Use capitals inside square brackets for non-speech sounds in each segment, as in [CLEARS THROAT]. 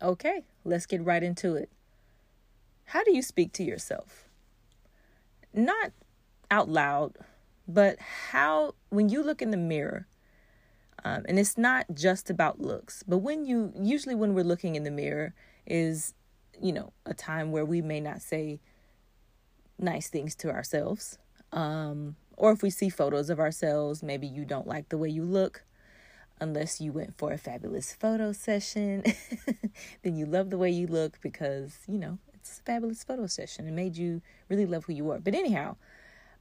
Okay, let's get right into it. How do you speak to yourself? Not out loud, but how, when you look in the mirror, um, and it's not just about looks, but when you, usually when we're looking in the mirror, is, you know, a time where we may not say nice things to ourselves. Um, or if we see photos of ourselves, maybe you don't like the way you look, unless you went for a fabulous photo session. [LAUGHS] then you love the way you look because, you know, it's a fabulous photo session. It made you really love who you are. But anyhow,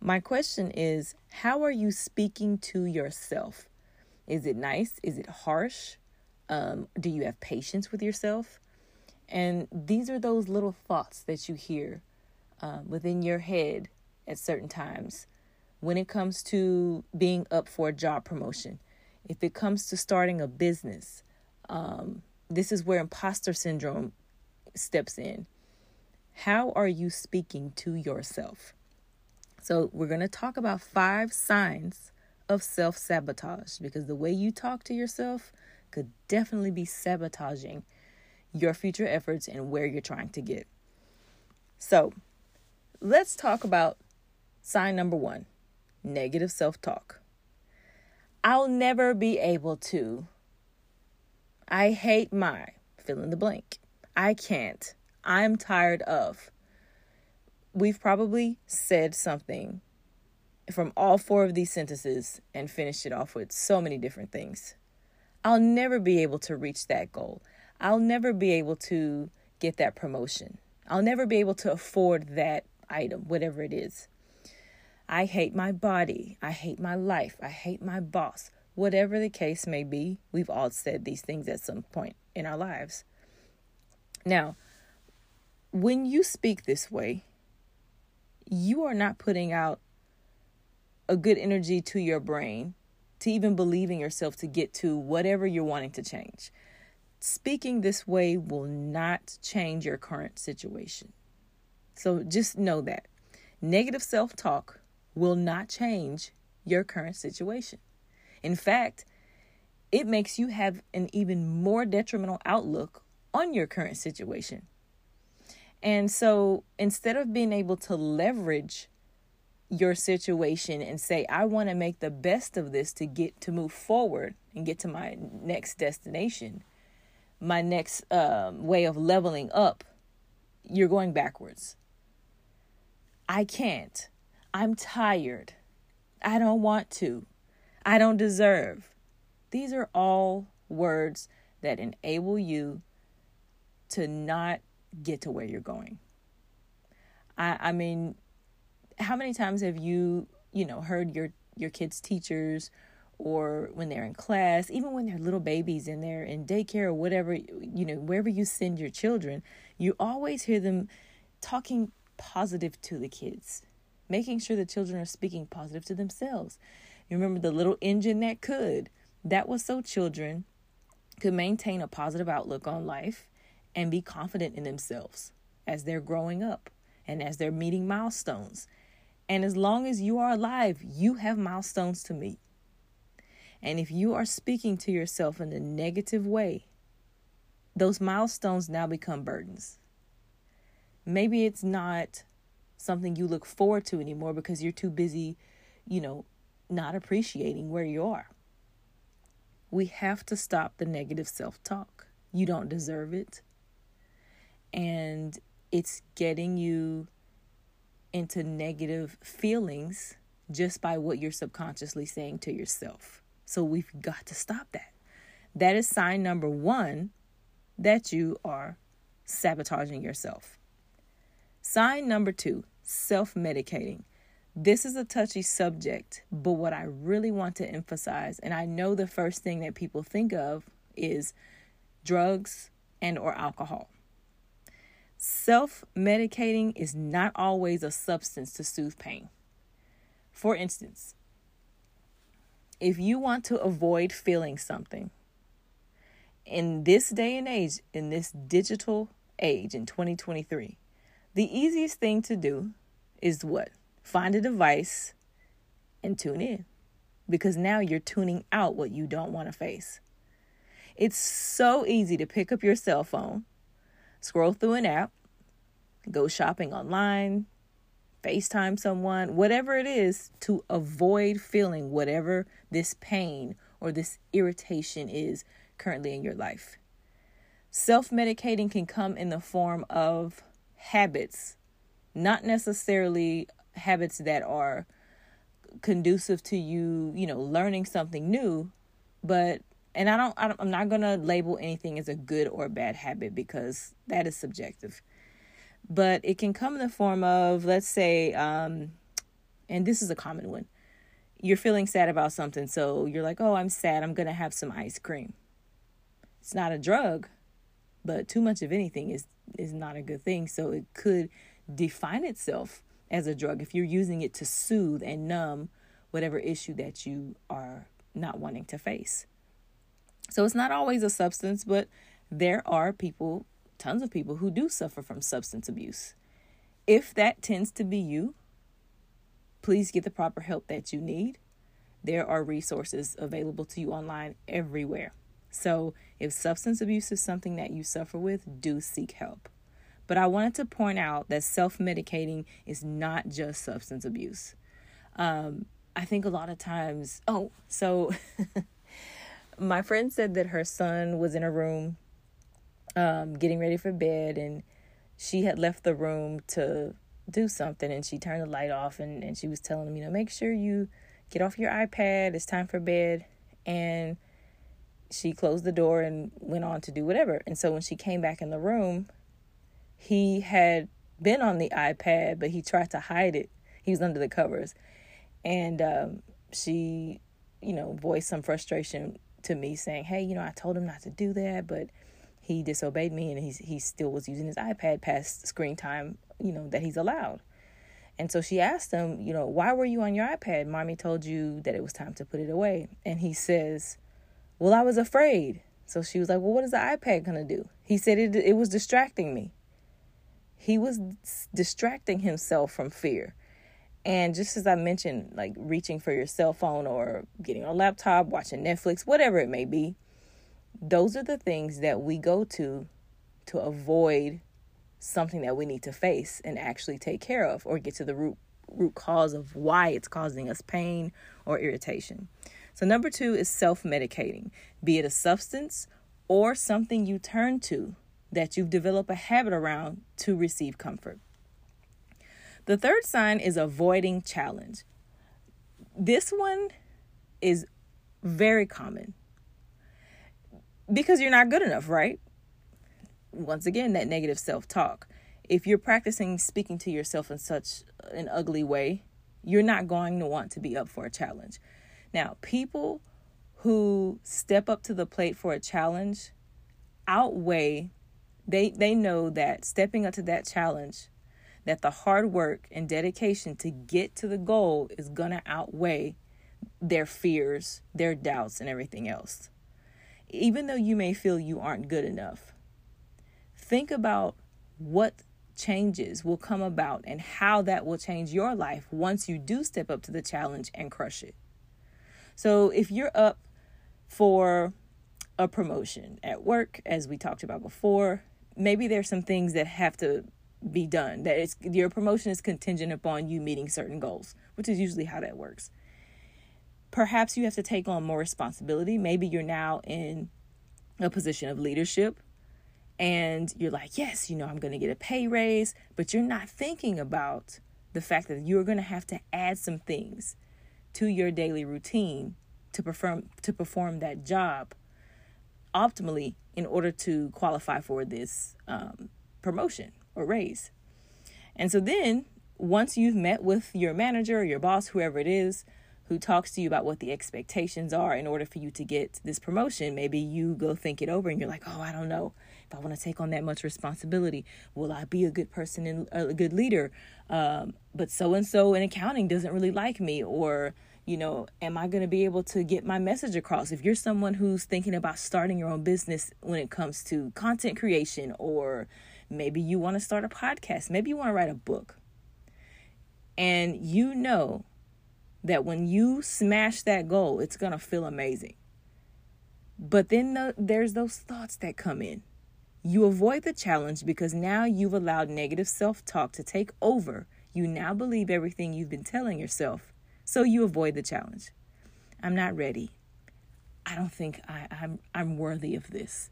my question is how are you speaking to yourself? Is it nice? Is it harsh? Um, do you have patience with yourself? And these are those little thoughts that you hear uh, within your head at certain times when it comes to being up for a job promotion, if it comes to starting a business, um, this is where imposter syndrome steps in. How are you speaking to yourself? So, we're going to talk about five signs of self sabotage because the way you talk to yourself could definitely be sabotaging your future efforts and where you're trying to get. So, let's talk about sign number one negative self talk. I'll never be able to. I hate my fill in the blank. I can't. I'm tired of. We've probably said something from all four of these sentences and finished it off with so many different things. I'll never be able to reach that goal. I'll never be able to get that promotion. I'll never be able to afford that item, whatever it is. I hate my body. I hate my life. I hate my boss. Whatever the case may be, we've all said these things at some point in our lives. Now, when you speak this way, you are not putting out a good energy to your brain to even believe in yourself to get to whatever you're wanting to change. Speaking this way will not change your current situation. So just know that negative self talk will not change your current situation. In fact, it makes you have an even more detrimental outlook on your current situation. And so instead of being able to leverage your situation and say, I want to make the best of this to get to move forward and get to my next destination, my next um, way of leveling up, you're going backwards. I can't. I'm tired. I don't want to. I don't deserve. These are all words that enable you to not get to where you're going. I, I mean, how many times have you, you know, heard your your kids' teachers or when they're in class, even when they're little babies and they're in daycare or whatever, you know, wherever you send your children, you always hear them talking positive to the kids, making sure the children are speaking positive to themselves. You remember the little engine that could? That was so children could maintain a positive outlook on life and be confident in themselves as they're growing up and as they're meeting milestones. And as long as you are alive, you have milestones to meet. And if you are speaking to yourself in a negative way, those milestones now become burdens. Maybe it's not something you look forward to anymore because you're too busy, you know, not appreciating where you are. We have to stop the negative self talk. You don't deserve it. And it's getting you into negative feelings just by what you're subconsciously saying to yourself. So we've got to stop that. That is sign number one that you are sabotaging yourself. Sign number two self medicating. This is a touchy subject, but what I really want to emphasize, and I know the first thing that people think of is drugs and or alcohol. Self-medicating is not always a substance to soothe pain. For instance, if you want to avoid feeling something, in this day and age, in this digital age in 2023, the easiest thing to do is what? Find a device and tune in because now you're tuning out what you don't want to face. It's so easy to pick up your cell phone, scroll through an app, go shopping online, FaceTime someone, whatever it is to avoid feeling whatever this pain or this irritation is currently in your life. Self medicating can come in the form of habits, not necessarily habits that are conducive to you, you know, learning something new, but and I don't, I don't I'm not going to label anything as a good or bad habit because that is subjective. But it can come in the form of let's say um and this is a common one. You're feeling sad about something, so you're like, "Oh, I'm sad. I'm going to have some ice cream." It's not a drug, but too much of anything is is not a good thing, so it could define itself as a drug if you're using it to soothe and numb whatever issue that you are not wanting to face. So it's not always a substance, but there are people, tons of people, who do suffer from substance abuse. If that tends to be you, please get the proper help that you need. There are resources available to you online everywhere. So, if substance abuse is something that you suffer with, do seek help. But I wanted to point out that self medicating is not just substance abuse. Um, I think a lot of times, oh, so [LAUGHS] my friend said that her son was in a room um, getting ready for bed and she had left the room to do something and she turned the light off and, and she was telling him, you know, make sure you get off your iPad, it's time for bed. And she closed the door and went on to do whatever. And so when she came back in the room, he had been on the iPad, but he tried to hide it. He was under the covers. And um, she, you know, voiced some frustration to me saying, Hey, you know, I told him not to do that, but he disobeyed me and he's, he still was using his iPad past screen time, you know, that he's allowed. And so she asked him, you know, why were you on your iPad? Mommy told you that it was time to put it away. And he says, Well, I was afraid. So she was like, Well, what is the iPad going to do? He said it, it was distracting me. He was distracting himself from fear. And just as I mentioned, like reaching for your cell phone or getting on a laptop, watching Netflix, whatever it may be, those are the things that we go to to avoid something that we need to face and actually take care of or get to the root root cause of why it's causing us pain or irritation. So number 2 is self-medicating, be it a substance or something you turn to that you've developed a habit around to receive comfort. The third sign is avoiding challenge. This one is very common because you're not good enough, right? Once again, that negative self talk. If you're practicing speaking to yourself in such an ugly way, you're not going to want to be up for a challenge. Now, people who step up to the plate for a challenge outweigh they they know that stepping up to that challenge that the hard work and dedication to get to the goal is going to outweigh their fears, their doubts and everything else. Even though you may feel you aren't good enough, think about what changes will come about and how that will change your life once you do step up to the challenge and crush it. So, if you're up for a promotion at work, as we talked about before, maybe there's some things that have to be done that it's your promotion is contingent upon you meeting certain goals which is usually how that works. Perhaps you have to take on more responsibility. Maybe you're now in a position of leadership and you're like yes you know i'm going to get a pay raise but you're not thinking about the fact that you're going to have to add some things to your daily routine to perform to perform that job optimally in order to qualify for this um, promotion or raise. And so then, once you've met with your manager or your boss, whoever it is, who talks to you about what the expectations are in order for you to get this promotion, maybe you go think it over and you're like, oh, I don't know if I want to take on that much responsibility. Will I be a good person and a good leader? Um, but so and so in accounting doesn't really like me, or you know, am I going to be able to get my message across? If you're someone who's thinking about starting your own business when it comes to content creation, or maybe you want to start a podcast, maybe you want to write a book, and you know that when you smash that goal, it's going to feel amazing. But then the, there's those thoughts that come in. You avoid the challenge because now you've allowed negative self talk to take over. You now believe everything you've been telling yourself, so you avoid the challenge. I'm not ready. I don't think I, I'm, I'm worthy of this.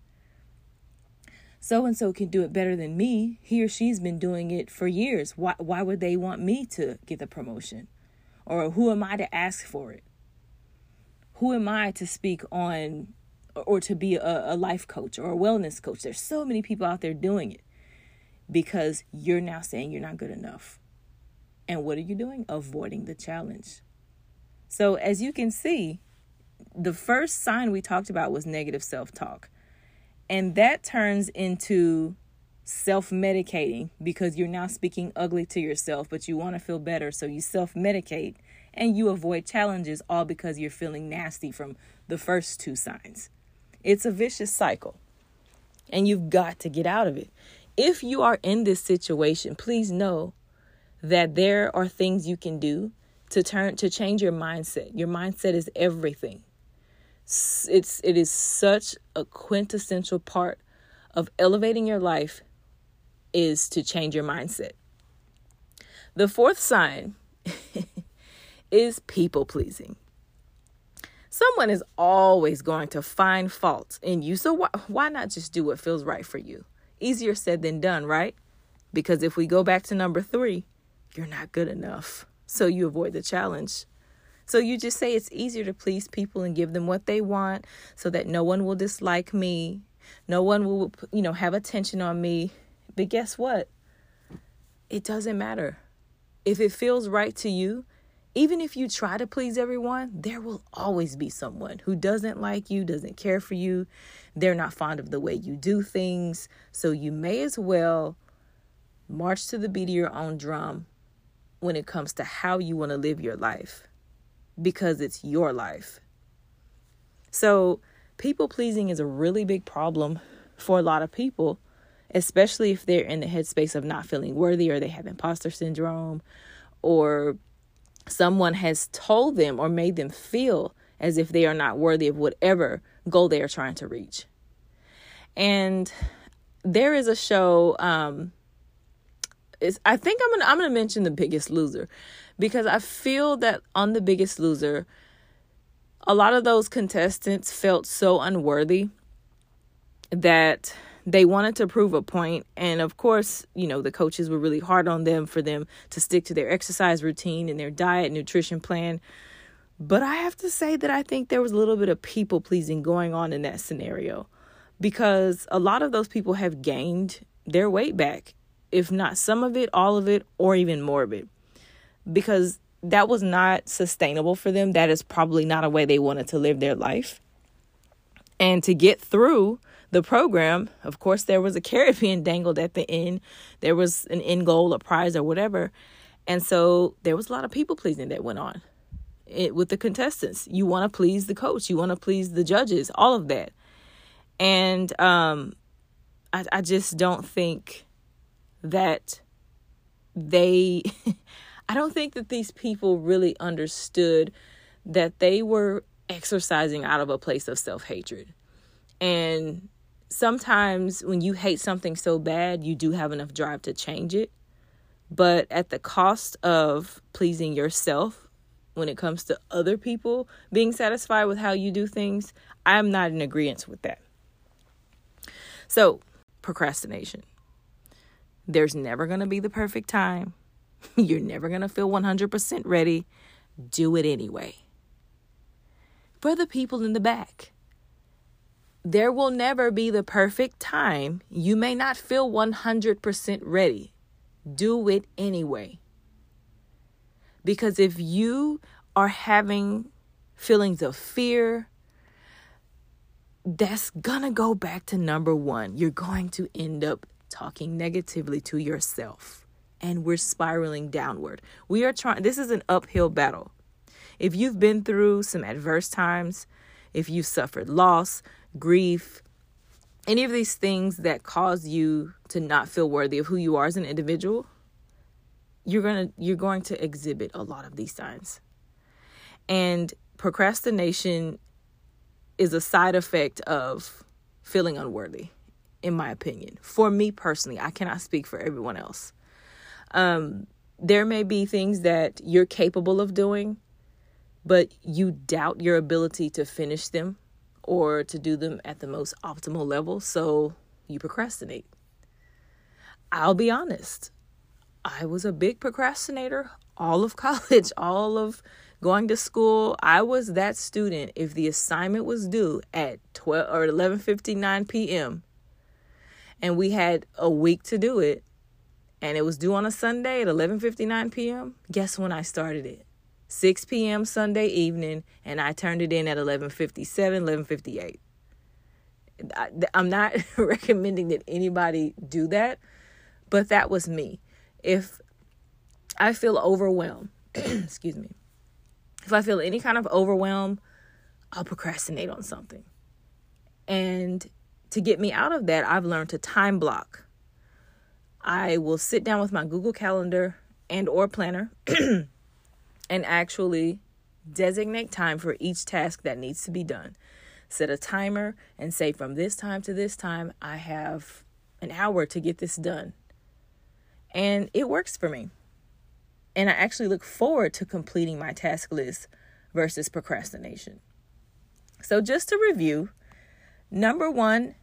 So and so can do it better than me. He or she's been doing it for years. Why, why would they want me to get the promotion? Or who am I to ask for it? Who am I to speak on or to be a, a life coach or a wellness coach? There's so many people out there doing it because you're now saying you're not good enough. And what are you doing? Avoiding the challenge. So, as you can see, the first sign we talked about was negative self talk. And that turns into self medicating because you're now speaking ugly to yourself, but you want to feel better. So you self medicate and you avoid challenges all because you're feeling nasty from the first two signs. It's a vicious cycle and you've got to get out of it. If you are in this situation, please know that there are things you can do to turn to change your mindset. Your mindset is everything. It's it is such a quintessential part of elevating your life is to change your mindset. The fourth sign [LAUGHS] is people pleasing. Someone is always going to find faults in you. So why, why not just do what feels right for you? Easier said than done, right? Because if we go back to number three, you're not good enough so you avoid the challenge. So you just say it's easier to please people and give them what they want so that no one will dislike me. No one will, you know, have attention on me. But guess what? It doesn't matter. If it feels right to you, even if you try to please everyone, there will always be someone who doesn't like you, doesn't care for you. They're not fond of the way you do things. So you may as well march to the beat of your own drum when it comes to how you want to live your life because it's your life. So, people pleasing is a really big problem for a lot of people, especially if they're in the headspace of not feeling worthy or they have imposter syndrome or someone has told them or made them feel as if they are not worthy of whatever goal they are trying to reach. And there is a show um is I think I'm gonna I'm gonna mention the biggest loser because I feel that on the biggest loser, a lot of those contestants felt so unworthy that they wanted to prove a point and of course you know the coaches were really hard on them for them to stick to their exercise routine and their diet nutrition plan but i have to say that i think there was a little bit of people pleasing going on in that scenario because a lot of those people have gained their weight back if not some of it, all of it, or even more of it. Because that was not sustainable for them. That is probably not a way they wanted to live their life. And to get through the program, of course, there was a carrot being [LAUGHS] dangled at the end. There was an end goal, a prize, or whatever. And so there was a lot of people pleasing that went on it, with the contestants. You want to please the coach, you want to please the judges, all of that. And um, I, I just don't think that they [LAUGHS] I don't think that these people really understood that they were exercising out of a place of self-hatred. And sometimes when you hate something so bad, you do have enough drive to change it, but at the cost of pleasing yourself when it comes to other people being satisfied with how you do things, I'm not in agreement with that. So, procrastination. There's never going to be the perfect time. [LAUGHS] You're never going to feel 100% ready. Do it anyway. For the people in the back, there will never be the perfect time. You may not feel 100% ready. Do it anyway. Because if you are having feelings of fear, that's gonna go back to number one. You're going to end up talking negatively to yourself and we're spiraling downward. We are trying, this is an uphill battle. If you've been through some adverse times, if you've suffered loss, grief, any of these things that cause you to not feel worthy of who you are as an individual, you're going to you're going to exhibit a lot of these signs. And procrastination is a side effect of feeling unworthy, in my opinion. For me personally, I cannot speak for everyone else. Um, there may be things that you're capable of doing, but you doubt your ability to finish them or to do them at the most optimal level, so you procrastinate. I'll be honest, I was a big procrastinator all of [LAUGHS] college, all of going to school. I was that student if the assignment was due at 12 or 11:59 p.m. and we had a week to do it and it was due on a Sunday at 11:59 p.m. Guess when I started it? 6 p.m. Sunday evening and I turned it in at 11:57, 11:58. I'm not [LAUGHS] recommending that anybody do that, but that was me. If I feel overwhelmed, [CLEARS THROAT] excuse me, if I feel any kind of overwhelm, I'll procrastinate on something. And to get me out of that, I've learned to time block. I will sit down with my Google Calendar and or planner [CLEARS THROAT] and actually designate time for each task that needs to be done. Set a timer and say from this time to this time I have an hour to get this done. And it works for me. And I actually look forward to completing my task list versus procrastination. So, just to review, number one,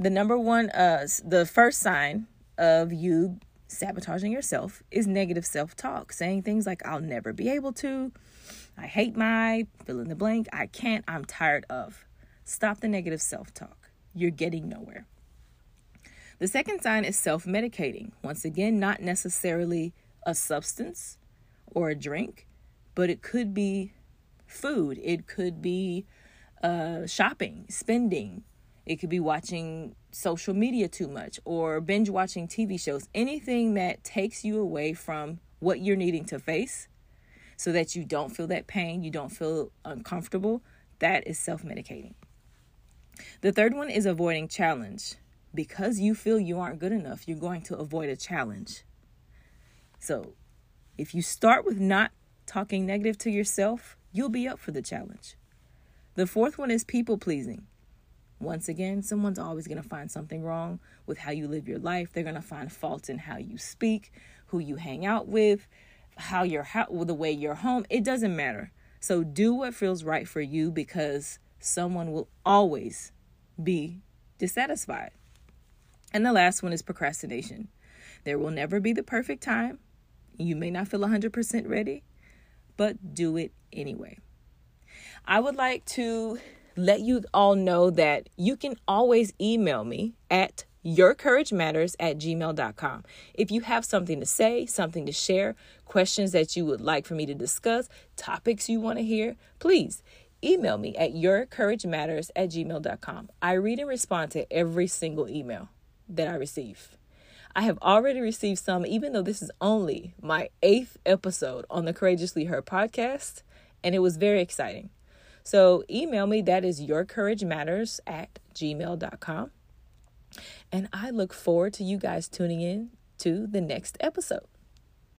the number one, uh, the first sign of you sabotaging yourself is negative self talk, saying things like, I'll never be able to, I hate my, fill in the blank, I can't, I'm tired of. Stop the negative self talk. You're getting nowhere. The second sign is self medicating. Once again, not necessarily a substance or a drink, but it could be food, it could be uh, shopping, spending, it could be watching social media too much or binge watching TV shows, anything that takes you away from what you're needing to face so that you don't feel that pain, you don't feel uncomfortable, that is self medicating. The third one is avoiding challenge. Because you feel you aren't good enough, you're going to avoid a challenge. So if you start with not talking negative to yourself, you'll be up for the challenge. The fourth one is people pleasing. Once again, someone's always going to find something wrong with how you live your life. They're going to find fault in how you speak, who you hang out with, how you're how, the way you're home. It doesn't matter. So do what feels right for you because someone will always be dissatisfied. And the last one is procrastination. There will never be the perfect time. You may not feel 100% ready, but do it anyway. I would like to let you all know that you can always email me at yourcouragematters at gmail.com. If you have something to say, something to share, questions that you would like for me to discuss, topics you want to hear, please email me at yourcouragematters at gmail.com. I read and respond to every single email that I receive. I have already received some, even though this is only my eighth episode on the Courageously Her podcast, and it was very exciting. So email me, that is yourcouragematters at gmail.com. And I look forward to you guys tuning in to the next episode.